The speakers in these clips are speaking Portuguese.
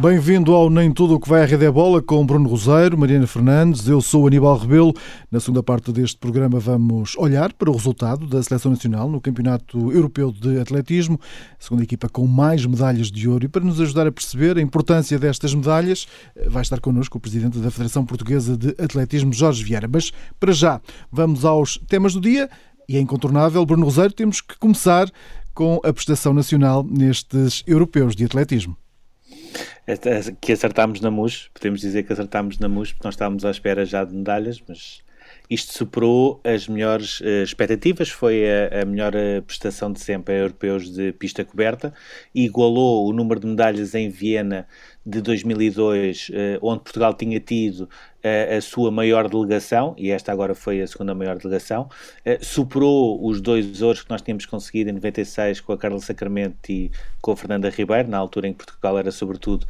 Bem-vindo ao Nem Tudo o que vai à Rede é Bola com Bruno Roseiro, Mariana Fernandes, eu sou Aníbal Rebelo. Na segunda parte deste programa vamos olhar para o resultado da Seleção Nacional no Campeonato Europeu de Atletismo, a segunda equipa com mais medalhas de ouro. E para nos ajudar a perceber a importância destas medalhas, vai estar connosco o Presidente da Federação Portuguesa de Atletismo, Jorge Vieira. Mas, para já, vamos aos temas do dia e é incontornável, Bruno Roseiro, temos que começar com a prestação nacional nestes europeus de atletismo que acertámos na MUS, podemos dizer que acertámos na MUS, porque nós estávamos à espera já de medalhas, mas isto superou as melhores uh, expectativas, foi a, a melhor uh, prestação de sempre a europeus de pista coberta, igualou o número de medalhas em Viena de 2002, uh, eh, onde Portugal tinha tido a sua maior delegação, e esta agora foi a segunda maior delegação, superou os dois ouros que nós tínhamos conseguido em 96 com a Carla Sacramento e com a Fernanda Ribeiro, na altura em que Portugal era sobretudo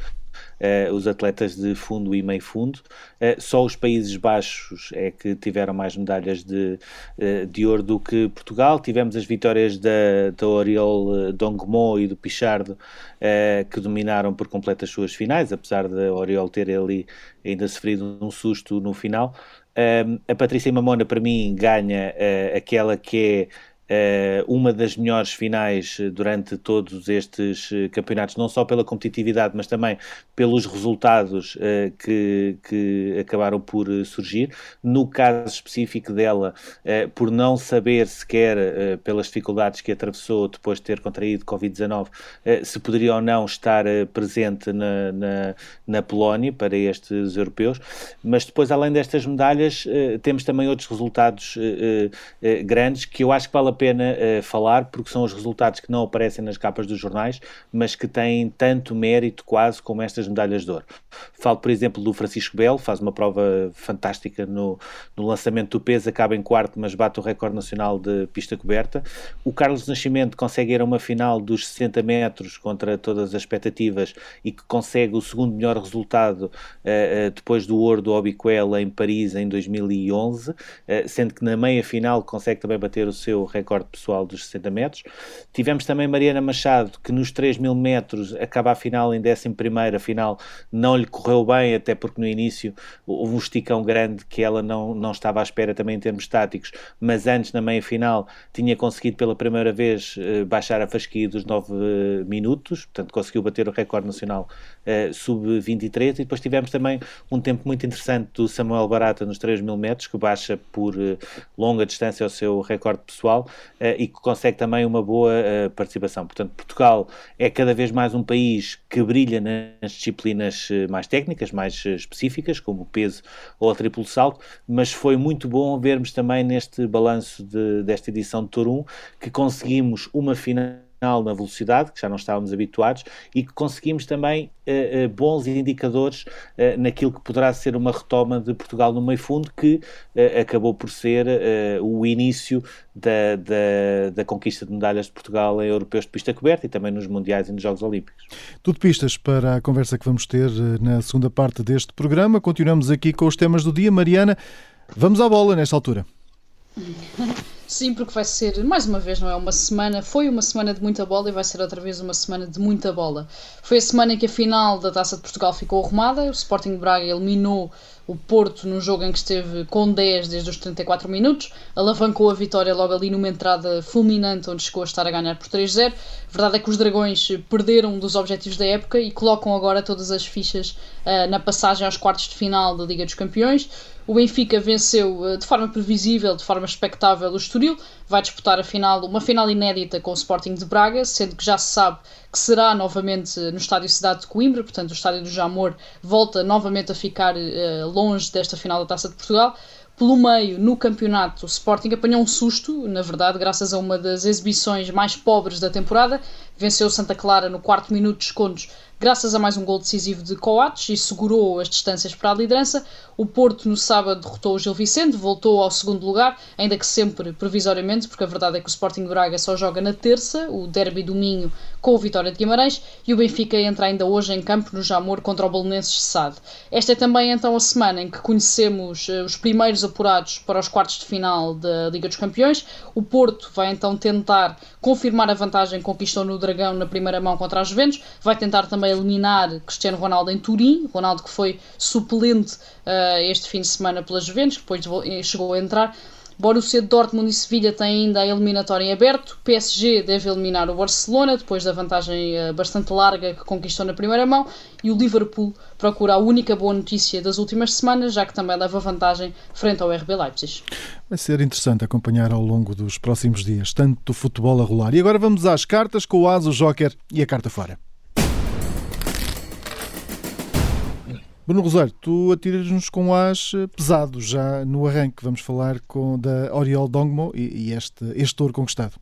uh, os atletas de fundo e meio fundo. Uh, só os Países Baixos é que tiveram mais medalhas de, uh, de ouro do que Portugal. Tivemos as vitórias da, da Oriol Dongmo e do Pichardo, que dominaram por completo as suas finais, apesar da Oriol ter ali ainda sofrido um susto no final. a Patrícia Mamona, para mim, ganha aquela que é uma das melhores finais eh, durante todos estes eh, campeonatos, não só pela competitividade, mas também pelos resultados que, que acabaram por surgir. No caso específico dela, por não saber sequer, pelas dificuldades que atravessou depois de ter contraído Covid-19, se poderia ou não estar presente na, na, na Polónia para estes europeus. Mas depois, além destas medalhas, temos também outros resultados grandes que eu acho que vale a pena uh, falar porque são os resultados que não aparecem nas capas dos jornais, mas que têm tanto mérito quase como estas medalhas de ouro. Falo, por exemplo, do Francisco Belo, faz uma prova fantástica no, no lançamento do peso, acaba em quarto, mas bate o recorde nacional de pista coberta. O Carlos Nascimento consegue ir a uma final dos 60 metros contra todas as expectativas e que consegue o segundo melhor resultado uh, uh, depois do ouro do Obiquela em Paris em 2011, sendo que na meia final consegue também bater o seu recorde recorde pessoal dos 60 metros. Tivemos também Mariana Machado, que nos 3 mil metros acaba a final em 11 primeira, final não lhe correu bem, até porque no início houve um esticão grande que ela não, não estava à espera também em termos táticos, mas antes na meia final tinha conseguido pela primeira vez eh, baixar a fasquia dos 9 eh, minutos, portanto conseguiu bater o recorde nacional uh, sub-23 e depois tivemos também um tempo muito interessante do Samuel Barata nos 3 mil metros, que baixa por uh, longa distância o seu recorde pessoal e que consegue também uma boa uh, participação. Portanto, Portugal é cada vez mais um país que brilha nas disciplinas eh, mais técnicas, mais específicas, como o peso ou o triplo salto, mas foi muito bom vermos também neste balanço de, desta edição de 1 que conseguimos uma final na velocidade, que já não estávamos habituados, e que conseguimos também uh, uh, bons indicadores uh, naquilo que poderá ser uma retoma de Portugal no meio fundo, que acabou por ser o início da, da, da, conquista de medalhas de Portugal em europeus de pista coberta e também nos Mundiais e nos Jogos Olímpicos. Tudo pistas para a conversa que vamos ter na segunda parte deste programa. Continuamos aqui com os temas do dia. Mariana, vamos à bola nesta altura. Sim, porque vai ser, mais uma vez, não é? Uma semana, foi uma semana de muita bola e vai ser outra vez uma semana de muita bola. Foi a semana em que a final da Taça de Portugal ficou arrumada, o Sporting Braga eliminou o Porto num jogo em que esteve com 10 desde os 34 minutos, alavancou a vitória logo ali numa entrada fulminante onde chegou a estar a ganhar por 3-0. A verdade é que os Dragões perderam dos objetivos da época e colocam agora todas as fichas uh, na passagem aos quartos de final da Liga dos Campeões. O Benfica venceu uh, de forma previsível, de forma expectável o Estoril, vai disputar a final, uma final inédita com o Sporting de Braga, sendo que já se sabe que será novamente no estádio Cidade de Coimbra, portanto o estádio do Jamor volta novamente a ficar uh, longe desta final da Taça de Portugal. Pelo meio, no campeonato, o Sporting apanhou um susto, na verdade, graças a uma das exibições mais pobres da temporada. Venceu Santa Clara no quarto minuto de descontos graças a mais um gol decisivo de Coates e segurou as distâncias para a liderança. O Porto no sábado derrotou o Gil Vicente, voltou ao segundo lugar, ainda que sempre provisoriamente, porque a verdade é que o Sporting Braga só joga na terça, o derby do Minho com o Vitória de Guimarães, e o Benfica entra ainda hoje em campo no Jamor contra o Belenenses de Sade. Esta é também então a semana em que conhecemos uh, os primeiros apurados para os quartos de final da Liga dos Campeões. O Porto vai então tentar confirmar a vantagem que conquistou no Dragão na primeira mão contra a Juventus, vai tentar também eliminar Cristiano Ronaldo em Turim, Ronaldo que foi suplente uh, este fim de semana pela Juventus, depois eh, chegou a entrar. Borussia Dortmund e Sevilha têm ainda a eliminatória em aberto. PSG deve eliminar o Barcelona depois da vantagem uh, bastante larga que conquistou na primeira mão. E o Liverpool procura a única boa notícia das últimas semanas, já que também leva vantagem frente ao RB Leipzig. Vai ser interessante acompanhar ao longo dos próximos dias tanto futebol a rolar. E agora vamos às cartas com o As, o Joker e a carta fora. Bruno Rosário, tu atiras-nos com as eh, pesado já no arranque. Vamos falar com, da Oriol Dongmo e, e este, este ouro conquistado.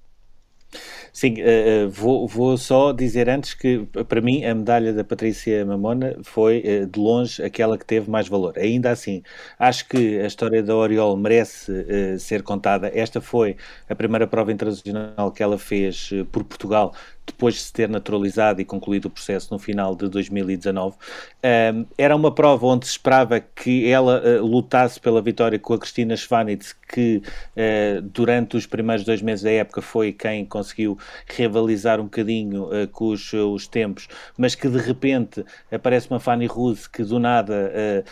Sim, uh, vou, vou, só dizer antes que, para mim, a medalha da Patrícia Mamona foi, uh, de longe, aquela que teve mais valor. Ainda assim, acho que a história da Oriol merece uh, ser contada. Esta foi a primeira prova internacional que ela fez por Portugal depois de se ter naturalizado e concluído o processo no final de 2019. Um, era uma prova onde se esperava que ela uh, lutasse pela vitória com a Cristina Schwanitz, que uh, durante os primeiros dois meses da época foi quem conseguiu rivalizar um bocadinho uh, com os seus tempos, mas que de repente aparece uma Fanny Ruse que do nada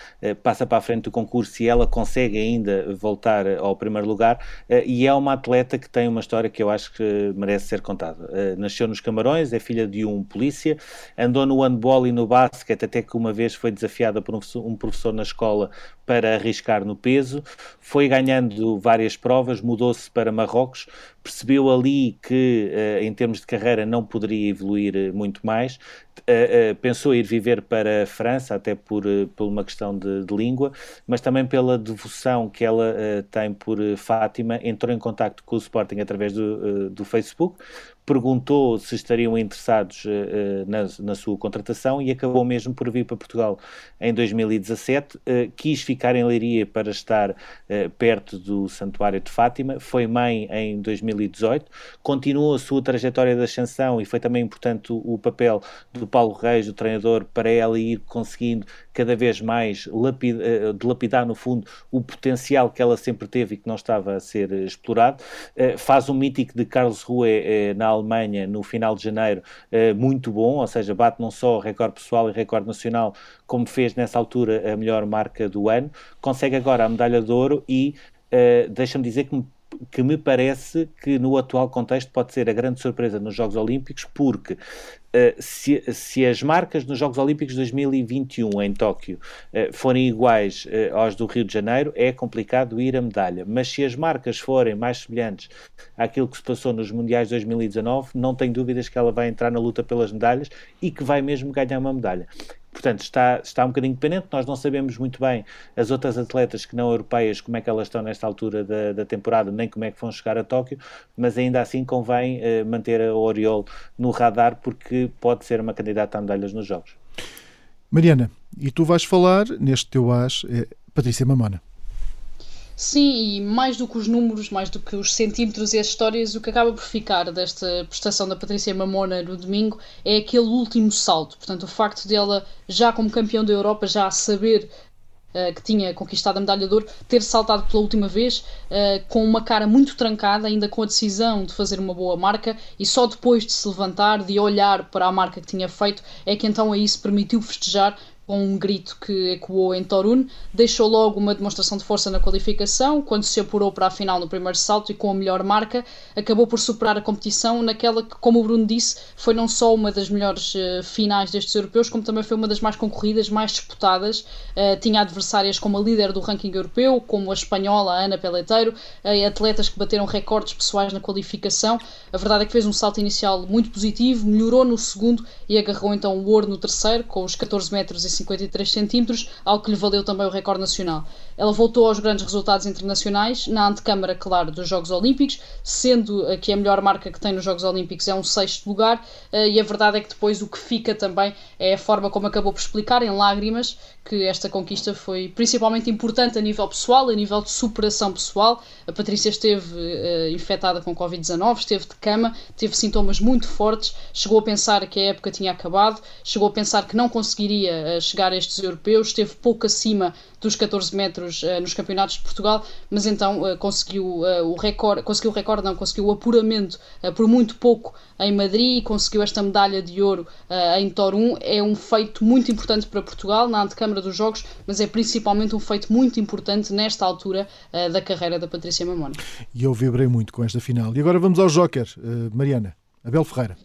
passa para a frente do concurso e ela consegue ainda voltar ao primeiro lugar, e é uma atleta que tem uma história que eu acho que merece ser contada. nasceu nos Camarões, é filha de um polícia, andou no handball e no basquete, até que uma vez foi desafiada por um professor na escola para arriscar no peso, foi ganhando várias provas, mudou-se para Marrocos, percebeu ali que, uh, em termos de carreira, não poderia evoluir uh, muito mais, uh, pensou ir viver para a França, até por, por uma questão de, de, língua, mas também pela devoção que ela tem por Fátima, entrou em contato com o Sporting através do, do Facebook, perguntou se estariam interessados uh, na, na, sua contratação e acabou mesmo por vir para Portugal em 2017. Uh, quis ficar em Leiria para estar uh, perto do Santuário de Fátima, foi mãe em 2018, continuou a sua trajetória de ascensão e foi também importante o, o papel do Paulo Reis, o treinador, para ela ir conseguindo cada vez mais lapid, dilapidar, no fundo, o potencial que ela sempre teve e que não estava a ser explorado. faz um mítico de Carlos Rue na Alemanha no final de janeiro muito bom, ou seja, bate não só o recorde pessoal e recorde nacional, como fez nessa altura a melhor marca do ano, consegue agora a medalha de ouro e deixa-me dizer que me que me parece que no atual contexto pode ser a grande surpresa nos Jogos Olímpicos, porque se, se, as marcas nos Jogos Olímpicos 2021 em Tóquio uh, forem iguais uh, aos do Rio de Janeiro, é complicado ir a medalha. Mas se as marcas forem mais semelhantes àquilo que se passou nos Mundiais 2019, não tenho dúvidas que ela vai entrar na luta pelas medalhas e que vai mesmo ganhar uma medalha. Portanto, está, está um bocadinho dependente. Nós não sabemos muito bem as outras atletas que não europeias, como é que elas estão nesta altura da, da temporada, nem como é que vão chegar a Tóquio, mas ainda assim convém uh, manter a Oriol no radar, porque pode ser uma candidata a medalhas nos Jogos. Mariana, e tu vais falar neste teu as, é Patrícia Mamona. Sim, e mais do que os números, mais do que os centímetros e as histórias, o que acaba por ficar desta prestação da Patrícia Mamona no domingo é aquele último salto. Portanto, o facto dela, já como campeão da Europa, já a saber uh, que tinha conquistado a medalha de ouro, ter saltado pela última vez uh, com uma cara muito trancada, ainda com a decisão de fazer uma boa marca, e só depois de se levantar, de olhar para a marca que tinha feito, é que então aí se permitiu festejar com um grito que ecoou em Torun, deixou logo uma demonstração de força na qualificação, quando se apurou para a final no primeiro salto e com a melhor marca, acabou por superar a competição naquela que, como o Bruno disse, foi não só uma das melhores uh, finais destes europeus, como também foi uma das mais concorridas, mais disputadas. Uh, tinha adversárias como a líder do ranking europeu, como a espanhola Ana Peleteiro, uh, atletas que bateram recordes pessoais na qualificação. A verdade é que fez um salto inicial muito positivo, melhorou no segundo e agarrou então o ouro no terceiro, com os 14 metros e 1,53 cm, algo que lhe valeu também o recorde nacional. Ela voltou aos grandes resultados internacionais, na antecâmara, claro, dos Jogos Olímpicos, sendo que a melhor marca que tem nos Jogos Olímpicos é um sexto lugar, e a verdade é que depois o que fica também é a forma como acabou por explicar, em lágrimas, que esta conquista foi principalmente importante a nível pessoal, a nível de superação pessoal. A Patrícia esteve uh, infectada com Covid-19, esteve de cama, teve sintomas muito fortes, chegou a pensar que a época tinha acabado, chegou a pensar que não conseguiria uh, chegar a estes europeus, esteve pouco acima dos 14 metros uh, nos campeonatos de Portugal, mas então conseguiu o recorde, conseguiu o recorde, não, conseguiu o apuramento por muito pouco em Madrid e conseguiu esta medalha de ouro em Torum. É um feito muito importante para Portugal na antecâmara dos Jogos, mas é principalmente um feito muito importante nesta altura uh, da carreira da Patrícia Mamona. E eu vibrei muito com esta final. E agora vamos ao Joker, uh, Mariana, Abel Ferreira.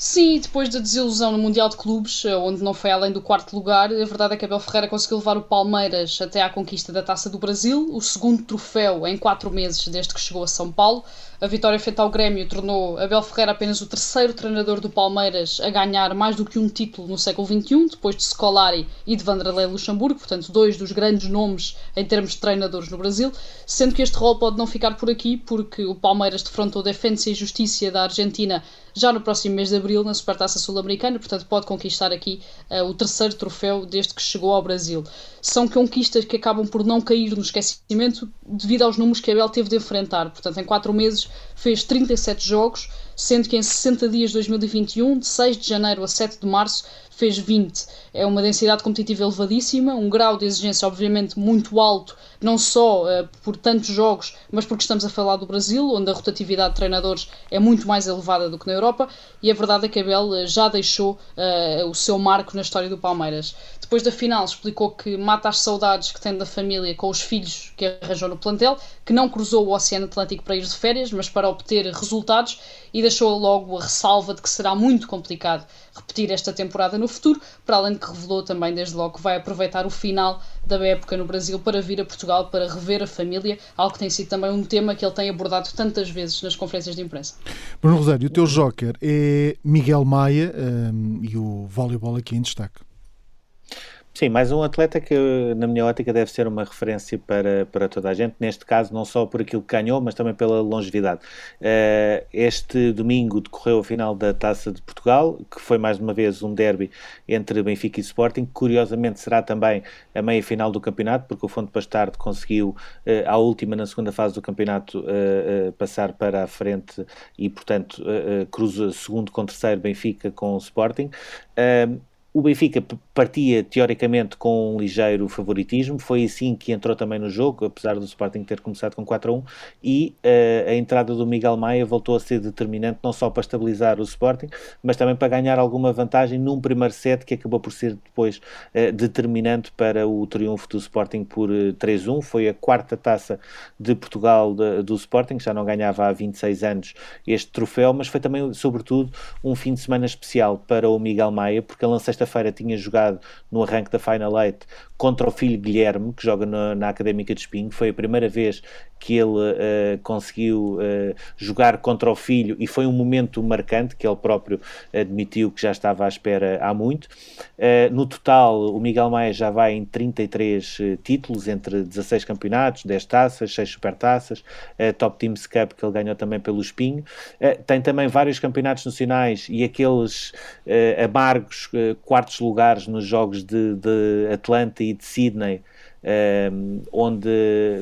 Sim, depois da desilusão no Mundial de Clubes, eh, onde não foi além do quarto lugar, a verdade é que Abel Ferreira conseguiu levar o Palmeiras até à conquista da Taça do Brasil, o segundo troféu em quatro meses desde que chegou a São Paulo. A vitória feita ao Grêmio tornou Abel Ferreira apenas o terceiro treinador do Palmeiras a ganhar mais do que um título no século XXI, depois de Scolari e de Vanderlei Luxemburgo, portanto, dois dos grandes nomes em termos de treinadores no Brasil, sendo que este rol pode não ficar por aqui, porque o Palmeiras defrontou Defensa e Justiça da Argentina já no próximo mês de abril na Supertaça Sul-Americana, portanto, pode conquistar aqui uh, o terceiro troféu desde que chegou ao Brasil. São conquistas que acabam por não cair no esquecimento devido aos números que Abel teve de enfrentar. Portanto, em quatro meses fez 37 jogos, sendo que em 60 dias de 2021, de 6 de janeiro a 7 de março, fez 20. É uma densidade competitiva elevadíssima, um grau de exigência, obviamente, muito alto, não só uh, por tantos jogos, mas porque estamos a falar do Brasil, onde a rotatividade de treinadores é muito mais elevada do que na Europa, e a verdade é que Abel uh, já deixou uh, o seu marco na história do Palmeiras. Depois da final, explicou que mata as saudades que tem da família com os filhos que arranjou no plantel, que não cruzou o Oceano Atlântico para ir de férias, mas para obter resultados, e deixou logo a ressalva de que será muito complicado repetir esta temporada no futuro, para além de que revelou também, desde logo, que vai aproveitar o final da época no Brasil para vir a Portugal para rever a família, algo que tem sido também um tema que ele tem abordado tantas vezes nas conferências de imprensa. Bruno Rosário, o teu joker é Miguel Maia um, e o voleibol aqui em destaque. Sim, mais um atleta que, na minha ótica, deve ser uma referência para, para toda a gente, neste caso, não só por aquilo que ganhou, mas também pela longevidade. Uh, este domingo decorreu a final da Taça de Portugal, que foi mais uma vez um derby entre Benfica e Sporting. Curiosamente, será também a meia final do campeonato, porque o Fonte Bastardo conseguiu, uh, à última, na segunda fase do campeonato, uh, passar para a frente e, portanto, cruza segundo com terceiro Benfica com o Sporting. O Benfica partia teoricamente com um ligeiro favoritismo, foi assim que entrou também no jogo, apesar do Sporting ter começado com 4 a 1, e uh, a entrada do Miguel Maia voltou a ser determinante não só para estabilizar o Sporting, mas também para ganhar alguma vantagem num primeiro set que acabou por ser depois uh, determinante para o triunfo do Sporting por uh, eh, 3-1. Foi a quarta taça de Portugal de, do Sporting, já não ganhava há 26 anos este troféu, mas foi também, sobretudo, um fim de semana especial para o Miguel Maia, porque ele sexta-feira tinha jogado no arranque da Final Eight contra o filho Guilherme, que joga na, na Académica de Espinho. Foi a primeira vez que ele uh, conseguiu uh, jogar contra o filho e foi um momento marcante que ele próprio admitiu que já estava à espera há muito. Uh, no total, o Miguel Maia já vai em 33 títulos, entre 16 campeonatos, 10 taças, 6 supertaças, Top Teams Cup que ele ganhou também pelo Espinho. tem também vários campeonatos nacionais e aqueles amargos quartos lugares nos jogos de, de Atlanta de Sydney um, onde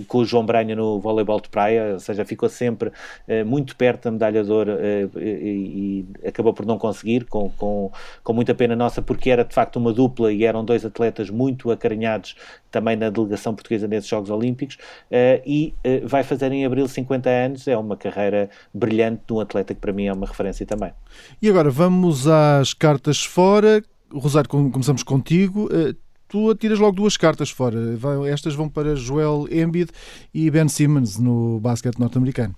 com o João Branha no voleibol de praia, ou seja, ficou sempre uh, muito perto da medalha de ouro uh, e, e, acabou por não conseguir, com, com, com muita pena nossa, porque era de facto uma dupla e eram dois atletas muito acarinhados também na delegação portuguesa nesses Jogos Olímpicos uh, e vai fazer em abril 50 anos, é uma carreira brilhante de um atleta que para mim é uma referência também. E agora vamos às cartas fora. Rosário, começamos contigo tu atiras logo duas cartas fora. Estas vão para Joel Embiid e Ben Simmons no basquete norte-americano.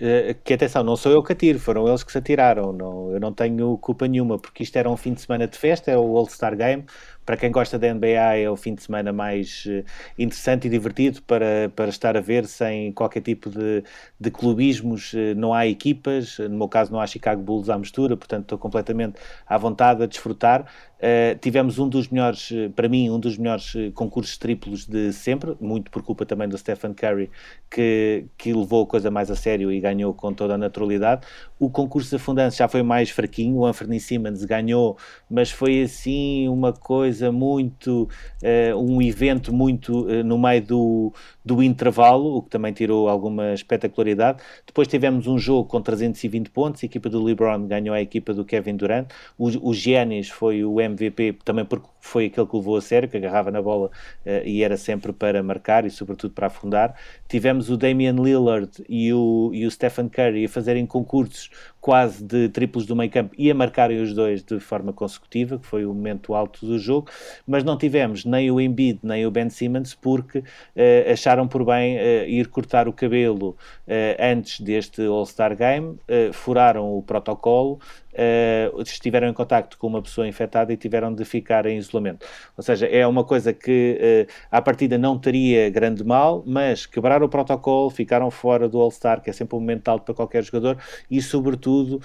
Uh, que atenção, não sou eu que atiro, foram eles que se atiraram. Não, eu não tenho culpa nenhuma, porque isto era um fim de semana de festa, é o All-Star Game. Para quem gosta da NBA, é o fim de semana mais uh, interessante e divertido para, para estar a ver sem qualquer tipo de, de clubismos. Uh, não há equipas, no meu caso, não há Chicago Bulls à mistura, portanto, estou completamente à vontade a desfrutar. Uh, tivemos um dos melhores, para mim, um dos melhores concursos triplos de sempre, muito por culpa também do Stephen Curry, que, que levou a coisa mais a sério e ganhou com toda a naturalidade. O concurso de afundantes já foi mais fraquinho, o Anthony Simmons ganhou, mas foi assim uma coisa muito, uh, um evento muito uh, no meio do, do intervalo, o que também tirou alguma espetacularidade. Depois tivemos um jogo com 320 pontos, a equipa do LeBron ganhou a equipa do Kevin Durant, o, o Giannis foi o MVP também porque foi aquele que levou a sério, que agarrava na bola uh, e era sempre para marcar e sobretudo para afundar. Tivemos o Damian Lillard e o, e o Stephen Curry a fazerem concursos quase de triplos do meio campo e a marcarem os dois de forma consecutiva, que foi o momento alto do jogo, mas não tivemos nem o Embiid nem o Ben Simmons porque uh, acharam por bem uh, ir cortar o cabelo uh, antes deste All-Star Game, furaram o protocolo, uh, estiveram em contacto com uma pessoa infectada e tiveram de ficar em isolamento. Ou seja, é uma coisa que uh, à partida não teria grande mal, mas quebraram o protocolo, ficaram fora do All-Star, que é sempre um momento alto para qualquer jogador, e sobretudo uh,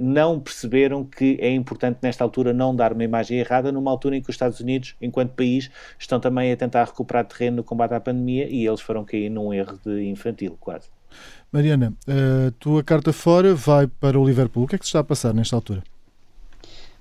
não perceberam que é importante nesta altura não dar uma imagem errada, numa altura em que os Estados Unidos, enquanto país, estão também a tentar recuperar terreno no combate à pandemia e eles foram cair num erro de infantil, quase. Mariana, a tua carta fora vai para o Liverpool. O que é que se está a passar nesta altura?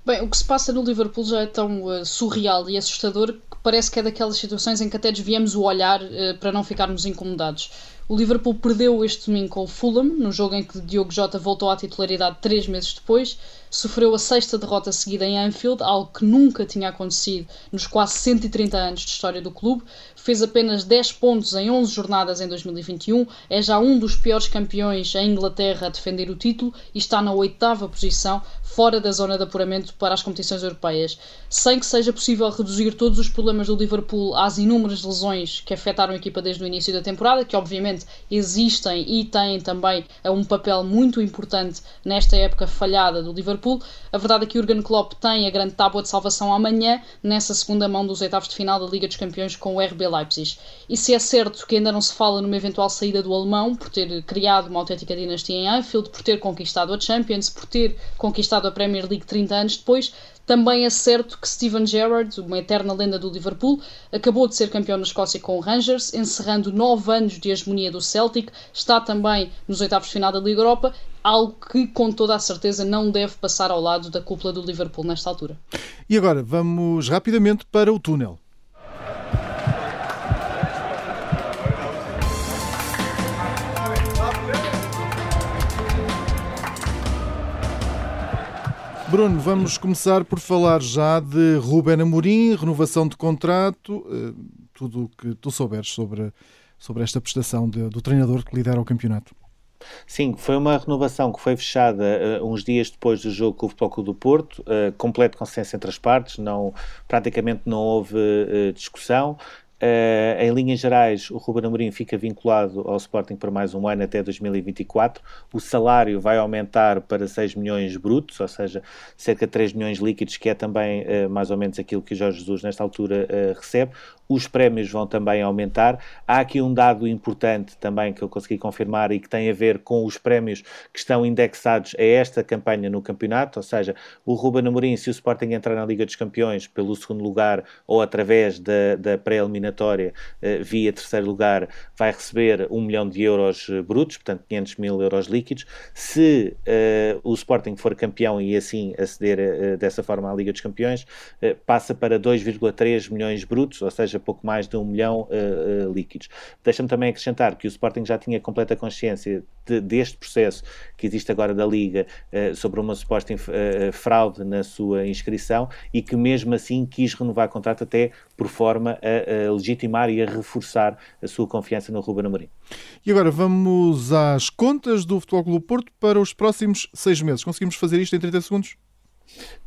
Bem, o que se passa no Liverpool já é tão uh, surreal e assustador que parece que é daquelas situações em que até desviamos o olhar uh, para não ficarmos incomodados. O Liverpool perdeu este domingo com o Fulham, no jogo em que Diogo Jota voltou à titularidade três meses depois, sofreu a sexta derrota seguida em Anfield, algo que nunca tinha acontecido nos quase 130 anos de história do clube, fez apenas 10 pontos em 11 jornadas em 2021, é já um dos piores campeões em Inglaterra a defender o título e está na oitava posição, fora da zona de apuramento para as competições europeias. Sem que seja possível reduzir todos os problemas do Liverpool às inúmeras lesões que afetaram a equipa desde o início da temporada, que obviamente existem e têm também um papel muito importante nesta época falhada do Liverpool, a verdade é que Jurgen Klopp tem a grande tábua de salvação amanhã, nessa segunda mão dos oitavos de final da Liga dos Campeões com o RB Leipzig. E se é certo que ainda não se fala numa eventual saída do alemão, por ter criado uma autêntica dinastia em Anfield, por ter conquistado a Champions, por ter conquistado a Premier League 30 anos depois, também é certo que Steven Gerrard, uma eterna lenda do Liverpool, acabou de ser campeão na Escócia com o Rangers, encerrando nove anos de hegemonia do Celtic, está também nos oitavos de final da Liga Europa, algo que com toda a certeza não deve passar ao lado da cúpula do Liverpool nesta altura. E agora vamos rapidamente para o túnel. Bruno, vamos começar por falar já de Ruben Amorim, renovação de contrato, eh, tudo o que tu souberes sobre, sobre esta prestação de, do treinador que lidera o campeonato. Sim, foi uma renovação que foi fechada uh, uns dias depois do jogo com o Futebol Clube do Porto, uh, completo consenso entre as partes, não, praticamente não houve uh, discussão. Uh, em linhas gerais, o Ruben Amorim fica vinculado ao Sporting por mais um ano até 2024. O salário vai aumentar para 6 milhões brutos, ou seja, cerca de 3 milhões líquidos, que é também uh, mais ou menos aquilo que o Jorge Jesus nesta altura uh, recebe. Os prémios vão também aumentar. Há aqui um dado importante também que eu consegui confirmar e que tem a ver com os prémios que estão indexados a esta campanha no campeonato, ou seja, o Ruben Amorim, se o Sporting entrar na Liga dos Campeões pelo segundo lugar ou através da, da pré-eliminatória eliminatória uh, via terceiro lugar vai receber 1 milhão de euros eh, brutos, portanto 500 mil euros líquidos. Se uh, o Sporting for campeão e assim aceder dessa forma à Liga dos Campeões, passa para 2,3 milhões brutos, ou seja, pouco mais de 1 milhão líquidos. Deixa-me também acrescentar que o Sporting já tinha completa consciência de, deste processo que existe agora da Liga sobre uma suposta fraude na sua inscrição e que mesmo assim quis renovar contrato até por forma a, a legitimar e a reforçar a sua confiança no Ruben Amorim. E agora vamos às contas do Futebol Clube Porto para os próximos seis meses. Conseguimos fazer isto em 30 segundos?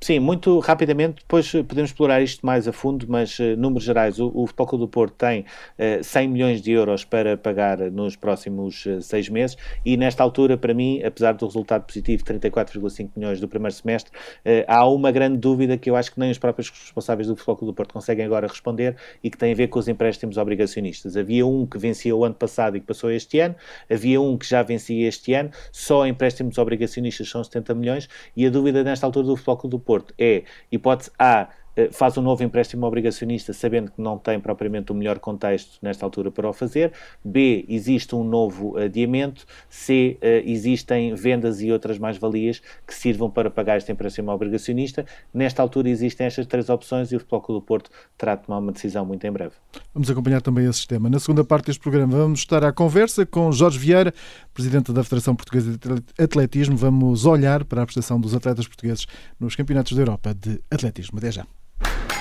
Sim, muito rapidamente, depois eh, podemos explorar isto mais a fundo, mas, uh, números gerais, o, o Futebol Clube do Porto tem uh, 100 milhões de euros para pagar nos próximos uh, seis meses e, nesta altura, para mim, apesar do resultado positivo, 34,5 milhões do primeiro semestre, uh, há uma grande dúvida que eu acho que nem os próprios responsáveis do Futebol Clube do Porto conseguem agora responder e que tem a ver com os empréstimos obrigacionistas. Havia um que vencia o ano passado e que passou este ano, havia um que já vencia este ano, só empréstimos obrigacionistas são 70 milhões e a dúvida nesta altura do Futebol Clube do Porto é hipótese A faz um novo empréstimo obrigacionista sabendo que não tem propriamente o melhor contexto nesta altura para o fazer. B, existe um novo adiamento. C, eh, existem vendas e outras mais-valias que sirvam para pagar este empréstimo obrigacionista. Nesta altura existem estas três opções e o Futebol Clube do Porto terá de tomar uma decisão muito em breve. Vamos acompanhar também esse sistema. Na segunda parte deste programa vamos estar à conversa com Jorge Vieira, Presidente da Federação Portuguesa de Atletismo. Vamos olhar para a prestação dos atletas portugueses nos Campeonatos da Europa de Atletismo. Até já. you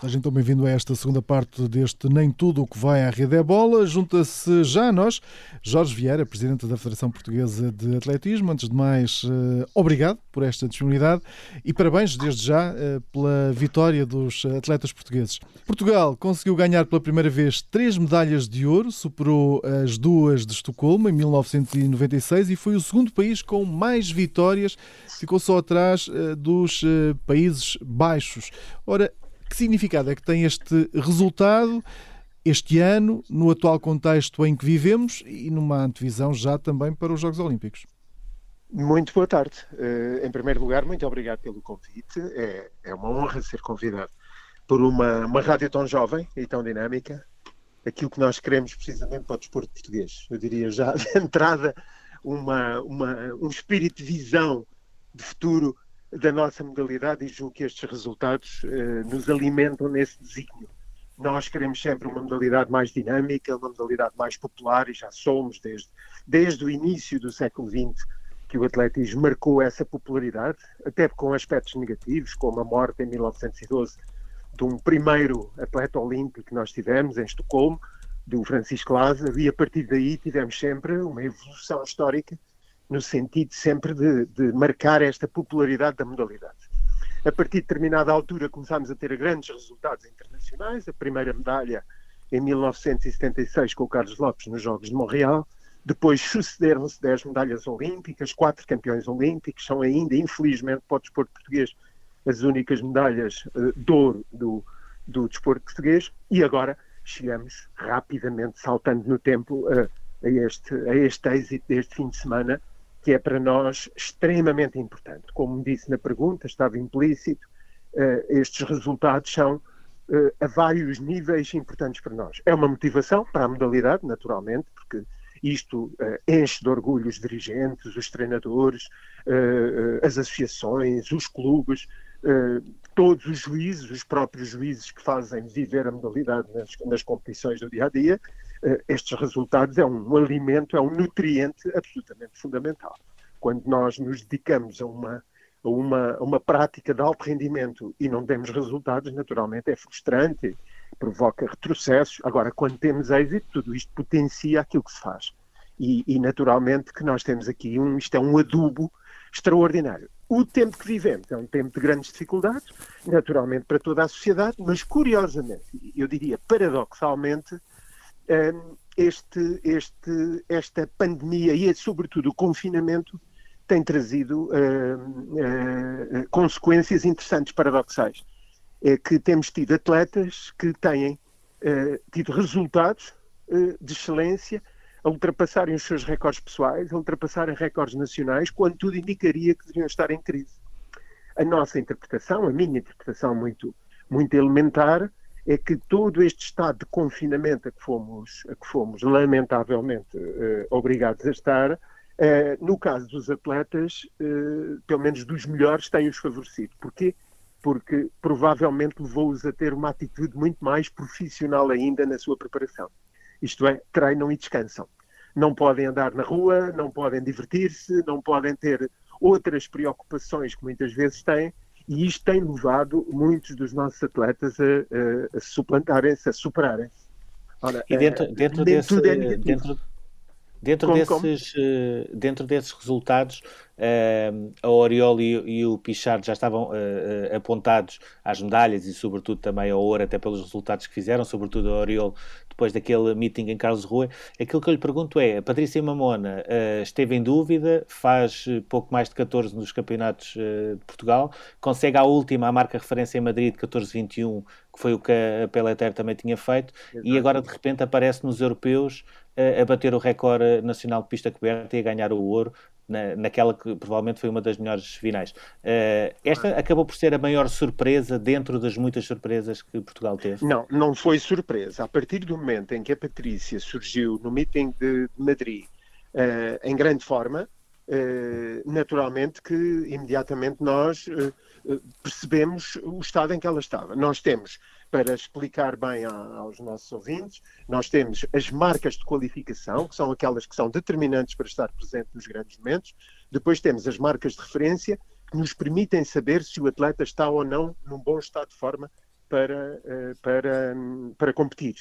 Seja então bem-vindo a esta segunda parte deste Nem Tudo o que vai à rede é bola. Junta-se já a nós Jorge Vieira, Presidente da Federação Portuguesa de Atletismo. Antes de mais, eh, obrigado por esta disponibilidade e parabéns desde já eh, pela vitória dos atletas portugueses. Portugal conseguiu ganhar pela primeira vez três medalhas de ouro, superou as duas de Estocolmo em 1996 e foi o segundo país com mais vitórias, ficou só atrás eh, dos Países Baixos. Ora, que significado é que tem este resultado este ano, no atual contexto em que vivemos e numa antevisão já também para os Jogos Olímpicos? Muito boa tarde. Uh, em primeiro lugar, muito obrigado pelo convite. É, é uma honra ser convidado por uma, uma rádio tão jovem e tão dinâmica. Aquilo que nós queremos precisamente para o desporto português. Eu diria já de entrada uma, uma, um espírito de visão de futuro da nossa modalidade e julgo que estes resultados uh, nos alimentam nesse desígnio. Nós queremos sempre uma modalidade mais dinâmica, uma modalidade mais popular e já somos desde, desde o início do século XX que o atletismo marcou essa popularidade, até com aspectos negativos, como a morte em 1912 de um primeiro atleta olímpico que nós tivemos em Estocolmo, do Francisco Lázaro, e a partir daí tivemos sempre uma evolução histórica no sentido sempre de, de, marcar esta popularidade da modalidade. A partir de determinada altura começámos a ter grandes resultados internacionais, a primeira medalha em 1976 com o Carlos Lopes nos Jogos de Montreal, depois sucederam-se 10 medalhas olímpicas, quatro campeões olímpicos, são ainda, infelizmente, para o desporto português, as únicas medalhas uh, de ouro do, do desporto português, e agora chegamos rapidamente, saltando no tempo, uh, a, este, a este êxito deste fim de semana, que é para nós extremamente importante. Como disse na pergunta, estava implícito, uh, estes resultados são uh, a vários níveis importantes para nós. É uma motivação para a modalidade, naturalmente, porque isto uh, enche de orgulho os dirigentes, os treinadores, as associações, os clubes, todos os juízes, os próprios juízes que fazem viver a modalidade nas, nas competições do dia a dia, eh, estes resultados é um alimento, é um nutriente absolutamente fundamental. Quando nós nos dedicamos a uma, a uma, a uma prática de alto rendimento e não temos resultados, naturalmente é frustrante, provoca retrocessos. Agora, quando temos êxito, tudo isto potencia aquilo que se faz. E, e, naturalmente que nós temos aqui um, isto é um adubo extraordinário. O tempo que vivemos é um tempo de grandes dificuldades, naturalmente para toda a sociedade, mas curiosamente, eu diria paradoxalmente, este, este, esta pandemia e, sobretudo, o confinamento tem trazido uh, uh, consequências interessantes, paradoxais. É que temos tido atletas que têm uh, tido resultados de excelência a ultrapassarem os seus recordes pessoais, a ultrapassarem recordes nacionais, quando tudo indicaria que deveriam estar em crise. A nossa interpretação, a minha interpretação muito, muito elementar, é que todo este estado de confinamento a que fomos, a que fomos lamentavelmente uh, obrigados a estar, uh, no caso dos atletas, uh, pelo menos dos melhores, tem-os favorecido. Porquê? Porque provavelmente levou-os a ter uma atitude muito mais profissional ainda na sua preparação. Isto é, treinam e descansam. Não podem andar na rua, não podem divertir-se, não podem ter outras preocupações que muitas vezes têm E isto tem levado muitos dos nossos atletas a, a, a suplantarem-se, a superarem-se. E dentro, dentro desse, é dentro, Dentro, como, desses, como? Eh, dentro desses resultados, uh, a Oriol e, o Pichard já estavam uh, apontados às medalhas e, sobretudo, também ao ouro, até pelos resultados que fizeram, sobretudo a Oriol, depois daquele meeting em Carlos Rua. Aquilo que eu lhe pergunto é: a Patrícia Mamona uh, esteve em dúvida, faz pouco mais de 14 nos campeonatos de Portugal, consegue à última a marca referência em Madrid de 14-21, que foi o que a Peleter também tinha feito, e agora de repente aparece nos europeus a, bater o recorde nacional de pista coberta e a ganhar o ouro na, naquela que provavelmente foi uma das melhores finais. Uh, esta acabou por ser a maior surpresa dentro das muitas surpresas que Portugal teve? Não, não foi surpresa. A partir do momento em que a Patrícia surgiu no meeting de Madrid uh, em grande forma, uh, naturalmente que imediatamente nós percebemos o estado em que ela estava. Nós temos para explicar bem a, aos nossos ouvintes, nós temos as marcas de qualificação, que são aquelas que são determinantes para estar presente nos grandes momentos. Depois temos as marcas de referência, que nos permitem saber se o atleta está ou não num bom estado de forma para, eh, para, para competir.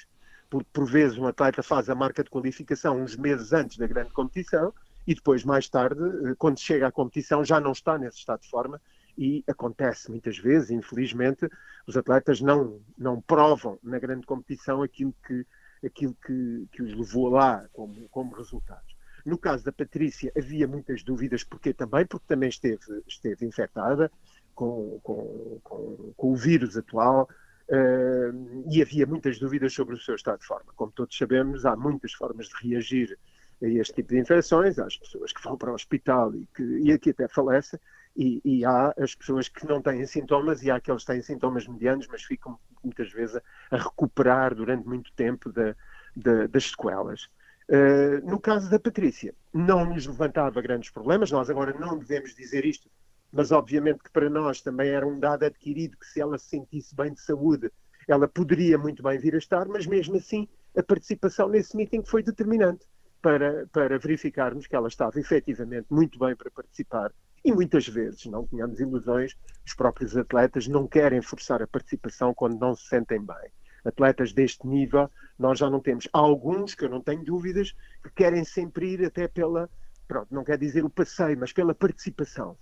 Por, por vezes um atleta faz a marca de qualificação uns meses antes da grande competição e depois, mais tarde, eh, quando chega à competição, já não está nesse estado de forma e acontece muitas vezes, infelizmente, os atletas não, não provam na grande competição aquilo que, aquilo que, que os levou lá como, como resultados. No caso da Patrícia havia muitas dúvidas, porque também, porque também esteve, esteve infectada com, com, com, com o vírus atual uh, e havia muitas dúvidas sobre o seu estado de forma. Como todos sabemos, há muitas formas de reagir a este tipo de infecções, as pessoas que vão para o hospital e que e aqui até falecem, e, e, há as pessoas que não têm sintomas e há aqueles que têm sintomas medianos, mas ficam muitas vezes a, a recuperar durante muito tempo da, da, das sequelas. Uh, no caso da Patrícia, não nos levantava grandes problemas, nós agora não devemos dizer isto, mas obviamente que para nós também era um dado adquirido que se ela se sentisse bem de saúde, ela poderia muito bem vir a estar, mas mesmo assim a participação nesse meeting foi determinante para, para verificarmos que ela estava efetivamente muito bem para participar e muitas vezes, não tenhamos ilusões, os próprios atletas não querem forçar a participação quando não se sentem bem. Atletas deste nível, nós já não temos. Há alguns, que eu não tenho dúvidas, que querem sempre ir até pela, pronto, não quer dizer o passeio, mas pela participação.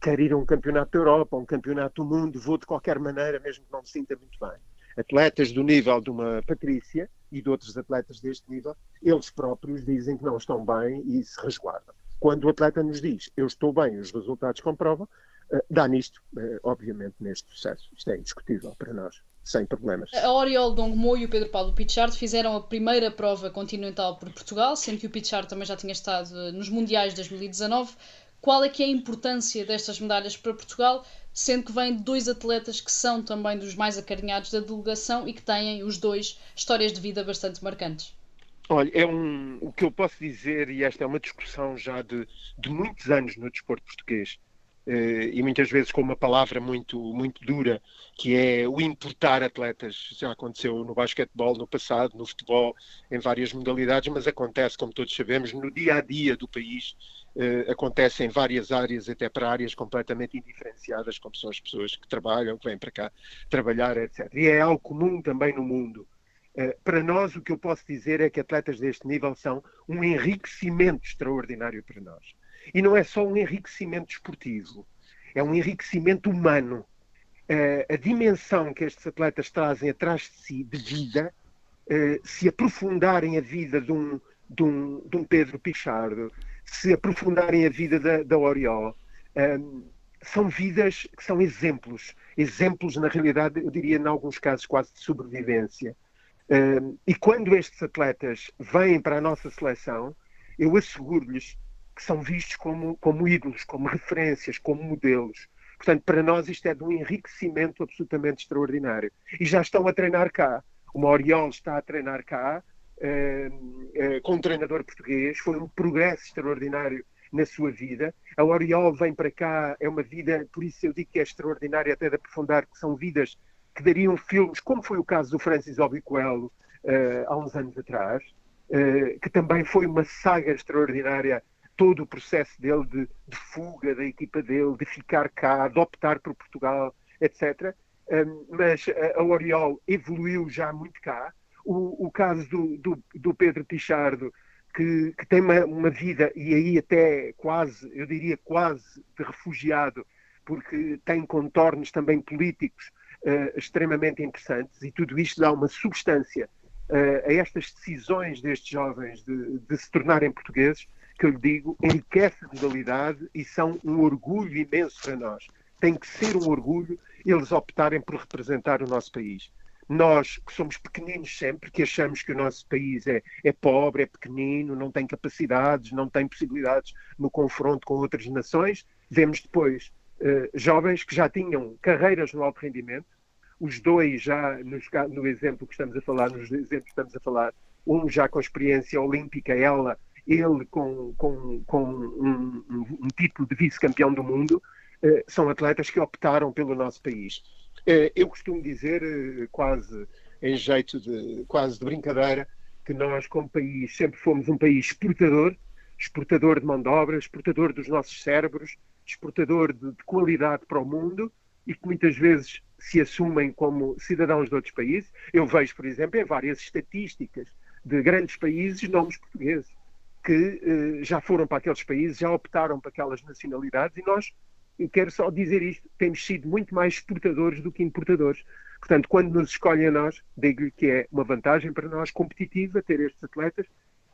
Quer ir a um campeonato da Europa, a um campeonato do mundo, vou de qualquer maneira, mesmo que não me sinta muito bem. Atletas do nível de uma Patrícia e de outros atletas deste nível, eles próprios dizem que não estão bem e se resguardam. Quando o atleta nos diz eu estou bem, os resultados comprovam, uh, dá nisto, uh, obviamente, neste processo. Isto é indiscutível para nós, sem problemas. A Oriol Dongmo e o Pedro Paulo Pichard fizeram a primeira prova continental por Portugal, sendo que o Pichard também já tinha estado eh, nos Mundiais de 2019. Qual é que é a importância destas medalhas para Portugal, sendo que vêm dois atletas que são também dos mais acarinhados da delegação e que têm, os dois, histórias de vida bastante marcantes? Olha, é um, o que eu posso dizer, e esta é uma discussão já de, de muitos anos no desporto português, eh, e muitas vezes com uma palavra muito, muito dura, que é o importar atletas. Já aconteceu no basquetebol no passado, no futebol, em várias modalidades, mas acontece, como todos sabemos, no dia a dia do país. Eh, acontece em várias áreas, até para áreas completamente indiferenciadas, como são as pessoas que trabalham, que vêm para cá trabalhar, etc. E é algo comum também no mundo. Eh, para nós, o que eu posso dizer é que atletas deste nível são um enriquecimento extraordinário para nós. E não é só um enriquecimento esportivo, é um enriquecimento humano. Eh, a dimensão que estes atletas trazem atrás de si, de vida, eh, se aprofundarem a vida de um, de um, de um Pedro Pichardo, se aprofundarem a vida da, da Oriol, são vidas que são exemplos. Exemplos, na realidade, eu diria, em alguns casos, quase de sobrevivência e quando estes atletas vêm para a nossa seleção, eu asseguro-lhes que são vistos como, como ídolos, como referências, como modelos. Portanto, para nós isto é de um enriquecimento absolutamente extraordinário. E já estão a treinar cá. O Moriol está a treinar cá uh, uh, com um treinador português. Foi um progresso extraordinário na sua vida. A Oriol vem para cá, é uma vida, por isso eu digo que é extraordinário até de aprofundar, que são vidas que dariam filmes, como foi o caso do Francis Obicoelho uh, há uns anos atrás, uh, que também foi uma saga extraordinária. todo o processo dele de, de, fuga da equipa dele, de ficar cá, de optar por Portugal, etc. Um, mas a Oriol evoluiu já muito cá. O, o caso do, do, do, Pedro Pichardo, que, que tem uma, uma, vida, e aí até quase, eu diria quase, de refugiado, porque tem contornos também políticos uh, extremamente interessantes, e tudo isto dá uma substância uh, a estas decisões destes jovens de, de se tornarem portugueses, que eu lhe digo, enriquece a modalidade e são um orgulho imenso para nós. Tem que ser um orgulho eles optarem por representar o nosso país. Nós, que somos pequeninos sempre, que achamos que o nosso país é, é pobre, é pequenino, não tem capacidades, não tem possibilidades no confronto com outras nações, vemos depois uh, jovens que já tinham carreiras no alto rendimento, os dois já, no, no exemplo que estamos a falar, nos exemplos que estamos a falar, um já com experiência olímpica, ela ele com, com, com um, um, um título de vice-campeão do mundo, eh, são atletas que optaram pelo nosso país. Eh, eu costumo dizer, eh, quase em jeito de, quase de brincadeira, que nós, como país, sempre fomos um país exportador, exportador de mão de obra, exportador dos nossos cérebros, exportador de, de qualidade para o mundo e que muitas vezes se assumem como cidadãos de outros países. Eu vejo, por exemplo, em várias estatísticas de grandes países nomes portugueses que eh, já foram para aqueles países, já optaram para aquelas nacionalidades e nós, eu quero só dizer isto, temos sido muito mais exportadores do que importadores. Portanto, quando nos escolhem a nós, digo-lhe que é uma vantagem para nós competitiva ter estes atletas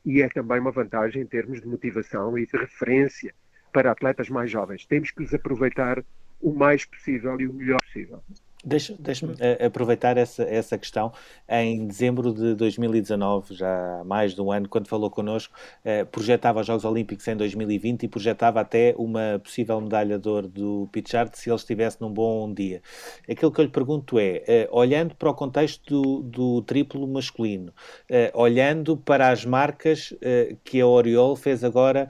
e é também uma vantagem em termos de motivação e de referência para atletas mais jovens. Temos que os aproveitar o mais possível e o melhor possível. Deixa-me deixa uh, aproveitar essa, essa questão. Em dezembro de 2019, já há mais de um ano, quando falou connosco, uh, projetava os Jogos Olímpicos em 2020 e projetava até uma possível medalha de ouro do Pichard se ele estivesse num bom dia. Aquilo que eu lhe pergunto é, uh, olhando para o contexto do, do triplo masculino, olhando para as marcas que a Oriol fez agora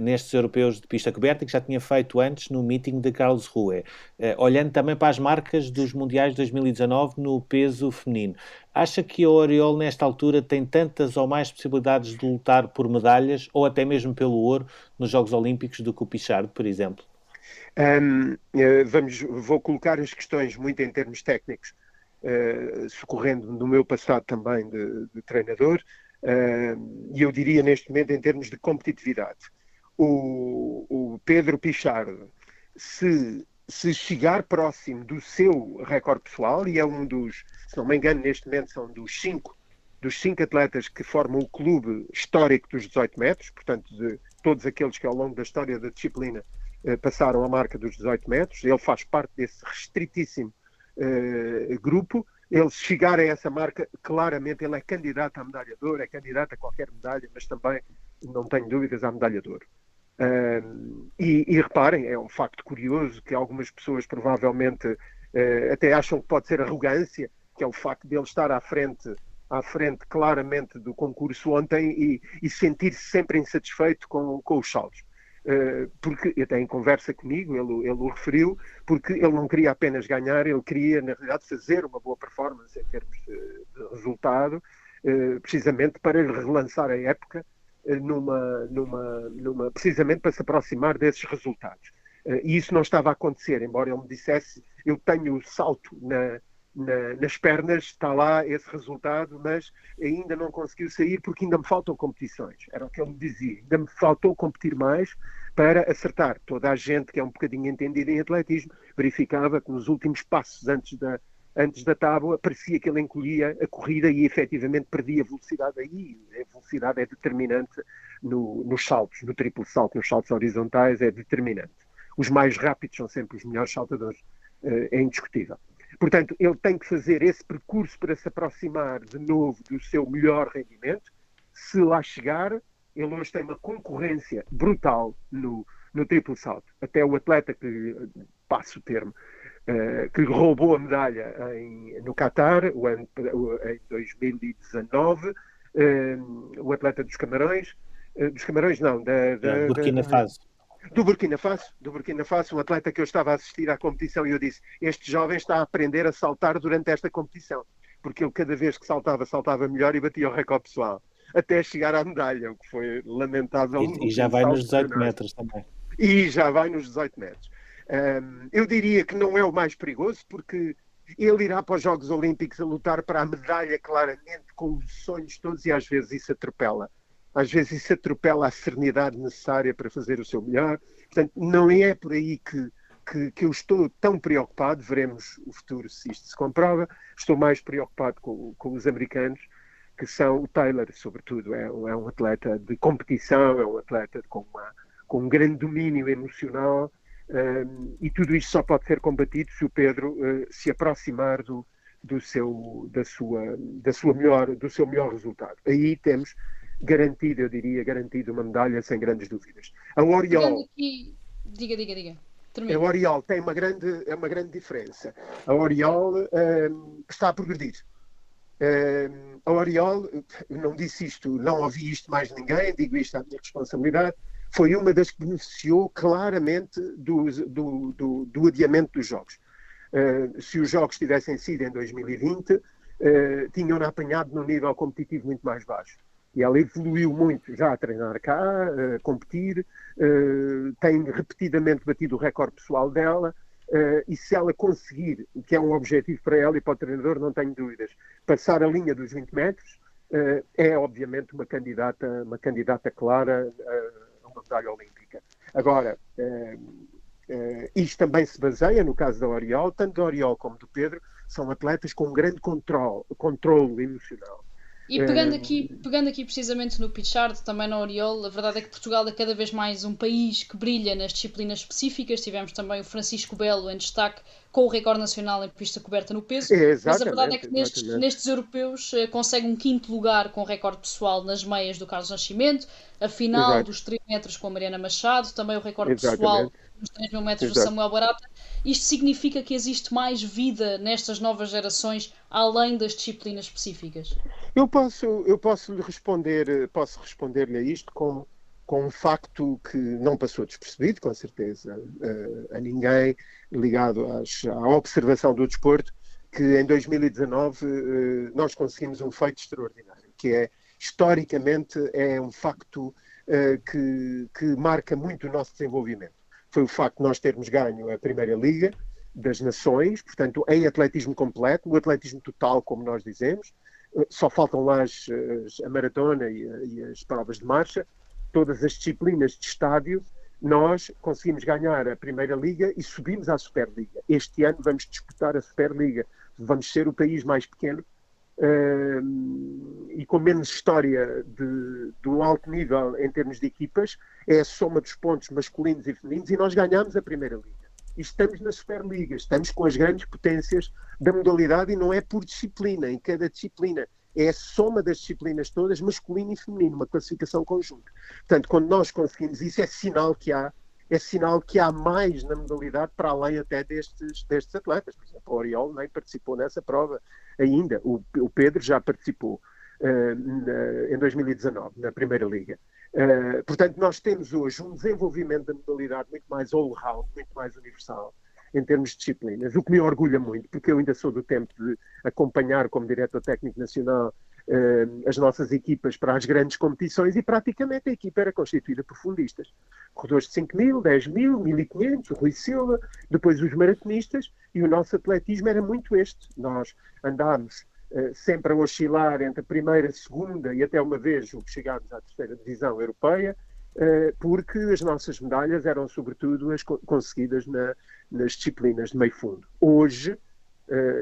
nestes europeus de pista coberta, que já tinha feito antes no meeting de Carlos Rue, olhando também para as marcas dos Mundiais de 2019 no peso feminino. Acha que a Oriol, nesta altura, tem tantas ou mais possibilidades de lutar por medalhas ou até mesmo pelo ouro nos Jogos Olímpicos do que o Pichard, por exemplo? Um, eh, vamos, vou colocar as questões muito em termos técnicos, uh, socorrendo no meu passado também de, de treinador, uh, e eu diria neste momento em termos de competitividade. O, o Pedro Pichard, se se chegar próximo do seu recorde pessoal, e é um dos, se não me engano, neste momento são dos cinco, dos cinco atletas que formam o clube histórico dos 18 metros, portanto, de todos aqueles que ao longo da história da disciplina eh, passaram a marca dos 18 metros, ele faz parte desse restritíssimo eh, grupo. Ele chegar a essa marca, claramente ele é candidato à medalha de ouro, é candidato a qualquer medalha, mas também, não tenho dúvidas, à medalha de ouro. E, e, reparem, é um facto curioso que algumas pessoas provavelmente uh, até acham que pode ser arrogância, que é o facto de ele estar à frente, à frente claramente do concurso ontem e, e sentir-se sempre insatisfeito com, com os saltos. Uh, porque até em conversa comigo ele, ele o referiu, porque ele não queria apenas ganhar, ele queria, na realidade, fazer uma boa performance em termos de, de resultado, precisamente para relançar a época eh, numa, numa, numa, precisamente para se aproximar desses resultados. Eh, e isso não estava a acontecer, embora ele me dissesse, eu tenho o salto na, na, nas pernas, está lá esse resultado, mas ainda não conseguiu sair porque ainda me faltam competições. Era o que ele me dizia, ainda me faltou competir mais para acertar. Toda a gente que é um bocadinho entendida em atletismo verificava que nos últimos passos antes da, antes da tábua, parecia que ele encolhia a corrida e efetivamente perdia velocidade aí. A velocidade é determinante no, nos saltos, no triplo salto, nos saltos horizontais, é determinante. Os mais rápidos são sempre os melhores saltadores, eh, é indiscutível. Portanto, ele tem que fazer esse percurso para se aproximar de novo do seu melhor rendimento. Se lá chegar, ele hoje tem uma concorrência brutal no, no triplo salto. Até o atleta que, passo o termo, eh, que roubou a medalha em, no Qatar o ano, em 2019, eh, o atleta dos Camarões, eh, dos Camarões não, da, da Burkina Faso. Do Burkina Faso, do Burkina Faso, um atleta que eu estava a assistir à competição e eu disse: Este jovem está a aprender a saltar durante esta competição, porque ele cada vez que saltava, saltava melhor e batia o recorde pessoal. até chegar à medalha, o que foi lamentável. E, e já vai nos 18 metros também. E já vai nos 18 metros. Eu diria que não é o mais perigoso, porque ele irá para os Jogos Olímpicos a lutar para a medalha, claramente, com os sonhos todos, e às vezes isso atropela. Às vezes isso atropela a serenidade necessária para fazer o seu melhor. Portanto, não é por aí que, que, que eu estou tão preocupado. Veremos o futuro se isto se comprova. Estou mais preocupado com, com os americanos, que são o Taylor, sobretudo. É, é um atleta de competição, é um atleta com, uma, com um grande domínio emocional um, e tudo isto só pode ser combatido se o Pedro uh, se aproximar do, do, seu, da sua, da sua melhor, do seu melhor resultado. Aí temos garantido, eu diria, garantido uma medalha sem grandes dúvidas. A Oriol. Diga, diga, diga. A Oriol tem uma grande, é uma grande diferença. A Oriol um, está a progredir. Um, a Oriol, não disse isto, não ouvi isto mais ninguém, digo isto à minha responsabilidade foi uma das que beneficiou claramente do, do, do, do adiamento dos jogos. Uh, se os jogos tivessem sido em 2020, uh, tinham-na apanhado num nível competitivo muito mais baixo. E ela evoluiu muito já a treinar cá, a competir, uh, tem repetidamente batido o recorde pessoal dela. e se ela conseguir, que é um objetivo para ela e para o treinador, não tenho dúvidas, passar a linha dos 20 metros, é obviamente uma candidata, uma candidata clara uma medalha olímpica. Agora, eh, eh, isto também se baseia, no caso da Oriol, tanto do Oriol como do Pedro, são atletas com um grande controle, controle emocional. E pegando aqui, pegando aqui precisamente no Pichard, também na Oriol, a verdade é que Portugal é cada vez mais um país que brilha nas disciplinas específicas. Tivemos também o Francisco Belo em destaque com o recorde nacional em pista coberta no peso. É, mas a verdade é que nestes, nestes europeus eh, consegue um quinto lugar com recorde pessoal nas meias do Carlos Nascimento, a final Exato. dos 3 metros com a Mariana Machado, também o recorde exatamente. pessoal nos 3 mil metros Exato. do Samuel Barata. Isto significa que existe mais vida nestas novas gerações, além das disciplinas específicas? Eu posso, eu posso lhe responder, posso responder-lhe a isto com, com um facto que não passou despercebido, com certeza, a, a ninguém ligado às, à observação do desporto, que em 2019 eh, nós conseguimos um feito extraordinário, que é, historicamente, é um facto eh, que, que marca muito o nosso desenvolvimento foi o facto de nós termos ganho a Primeira Liga das Nações, portanto, em atletismo completo, o atletismo total, como nós dizemos, eh, só faltam lá as, as, a maratona e, e, as provas de marcha, todas as disciplinas de estádio, nós conseguimos ganhar a Primeira Liga e subimos à Superliga. Este ano vamos disputar a Superliga, vamos ser o país mais pequeno uh, e com menos história de, um alto nível em termos de equipas, é a soma dos pontos masculinos e femininos e nós ganhamos a Primeira Liga. E estamos na Superliga, estamos com as grandes potências da modalidade e não é por disciplina, em cada disciplina. É a soma das disciplinas todas, masculino e feminino, uma classificação conjunta. Portanto, quando nós conseguimos isso, é sinal que há é sinal que há mais na modalidade para além até destes, destes atletas. Por exemplo, o Oriol nem participou nessa prova ainda. O, o Pedro já participou uh, na, em 2019, na Primeira Liga. Uh, portanto, nós temos hoje um desenvolvimento da modalidade muito mais all-round, muito mais universal em termos de disciplinas, o que me orgulha muito, porque eu ainda sou do tempo de acompanhar como diretor técnico nacional as nossas equipas para as grandes competições e praticamente a equipa era constituída por fundistas. Corredores de 5 mil, 10 mil, 1500, o Rui Silva, depois os maratonistas e o nosso atletismo era muito este. Nós andámos uh, sempre a oscilar entre a primeira, a segunda e até uma vez o que chegámos à terceira divisão europeia, uh, porque as nossas medalhas eram sobretudo as conseguidas na, nas disciplinas de meio fundo. Hoje,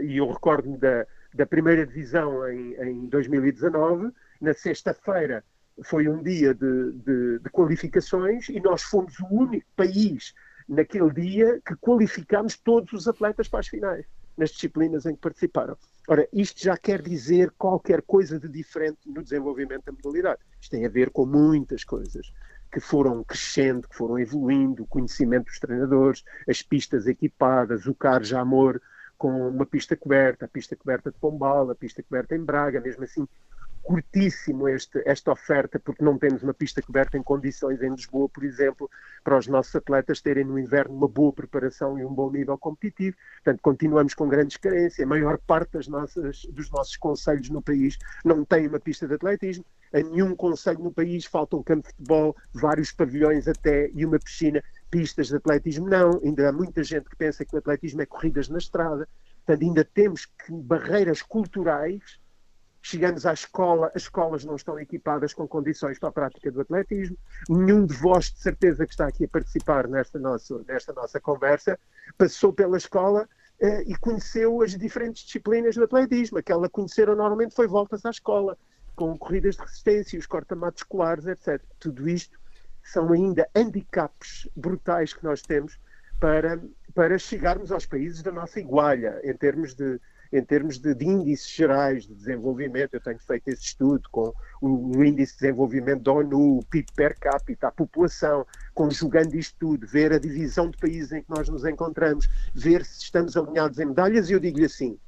e eu recordo-me da, da primeira divisão em, em 2019. Na sexta-feira foi um dia de, de, de, qualificações e nós fomos o único país naquele dia que qualificámos todos os atletas para as finais, nas disciplinas em que participaram. Ora, isto já quer dizer qualquer coisa de diferente no desenvolvimento da modalidade. Isto tem a ver com muitas coisas que foram crescendo, que foram evoluindo, o conhecimento dos treinadores, as pistas equipadas, o Carlos Amor com uma pista coberta, a pista coberta de Pombal, a pista coberta em Braga, mesmo assim curtíssimo este, esta oferta, porque não temos uma pista coberta em condições em Lisboa, por exemplo, para os nossos atletas terem no inverno uma boa preparação e um bom nível competitivo. Portanto, continuamos com grandes carências. A maior parte das nossas, dos nossos conselhos no país não tem uma pista de atletismo. a nenhum conselho no país falta um campo de futebol, vários pavilhões até e uma piscina, pistas de atletismo. Não, ainda há muita gente que pensa que o atletismo é corridas na estrada. Portanto, ainda temos que barreiras culturais. Chegamos à escola, as escolas não estão equipadas com condições para a prática do atletismo. Nenhum de vós, de certeza, que está aqui a participar nesta nossa, nesta nossa conversa, passou pela escola eh, e conheceu as diferentes disciplinas do atletismo. Aquela que conheceram normalmente foi voltas à escola com corridas de resistência, os cortamatos escolares, etc. Tudo isto são ainda handicaps brutais que nós temos para, para chegarmos aos países da nossa igualha, em termos de, em termos de, de, índices gerais de desenvolvimento. Eu tenho feito esse estudo com o, o, índice de desenvolvimento da ONU, o PIB per capita, a população, conjugando isto tudo, ver a divisão de países em que nós nos encontramos, ver se estamos alinhados em medalhas, e eu digo-lhe assim,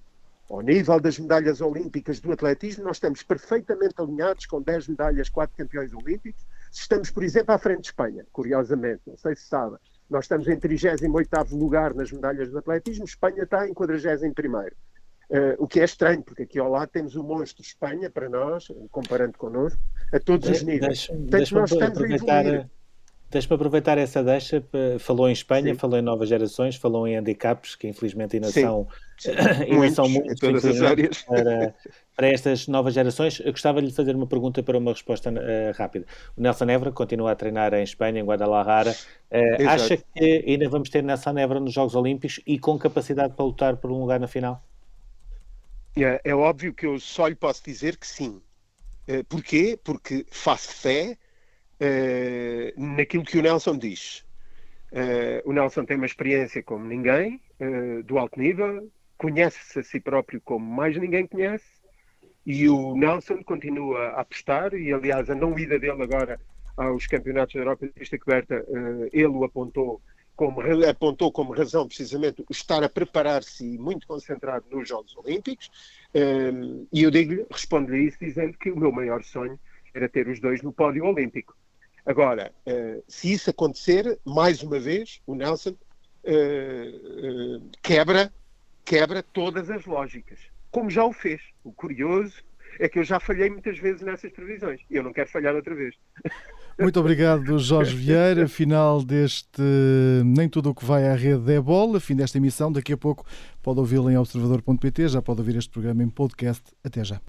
ao nível das medalhas olímpicas do atletismo, nós estamos perfeitamente alinhados com 10 medalhas, 4 campeões olímpicos. Se estamos, por exemplo, à frente de Espanha, curiosamente, não sei se sabe, nós estamos em 38 lugar nas medalhas do atletismo, Espanha está em 41º. Uh, o que é estranho, porque aqui ao lado temos o monstro Espanha, para nós, comparando connosco, a todos os níveis. Deixa, Portanto, nós estamos a evoluir. Deixa-me aproveitar essa deixa. Falou em Espanha, Sim. falou em novas gerações, falou em handicaps, que infelizmente ainda Sim. são, ainda são muitos. Para, para estas novas gerações. Eu gostava de lhe fazer uma pergunta para uma resposta uh, rápida. O Nelson Nevra continua a treinar em Espanha, em Guadalajara. Uh, acha que ainda vamos ter Nelson Nevra nos Jogos Olímpicos e com capacidade para lutar por um lugar na final? É, é óbvio que eu só lhe posso dizer que sim. Uh, porquê? Porque faço fé uh, naquilo que o Nelson diz. Uh, o Nelson tem uma experiência como ninguém, uh, do alto nível, conhece-se a si próprio como mais ninguém conhece, e o Nelson continua a apostar, e aliás a não ida dele agora aos campeonatos da Europa de pista coberta, ele o apontou como, apontou como razão precisamente estar a preparar-se muito concentrado nos Jogos Olímpicos, e eu digo-lhe, respondo-lhe isso dizendo que o meu maior sonho era ter os dois no pódio olímpico. Agora, uh, se isso acontecer, mais uma vez, o Nelson uh, quebra, quebra todas as lógicas, como já o fez. O curioso é que eu já falhei muitas vezes nessas previsões e eu não quero falhar outra vez. Muito obrigado, Jorge Vieira. Final deste Nem Tudo o que vai à rede é bola. Fim desta emissão. Daqui a pouco pode ouvi-la em observador.pt. Já pode ouvir este programa em podcast. Até já.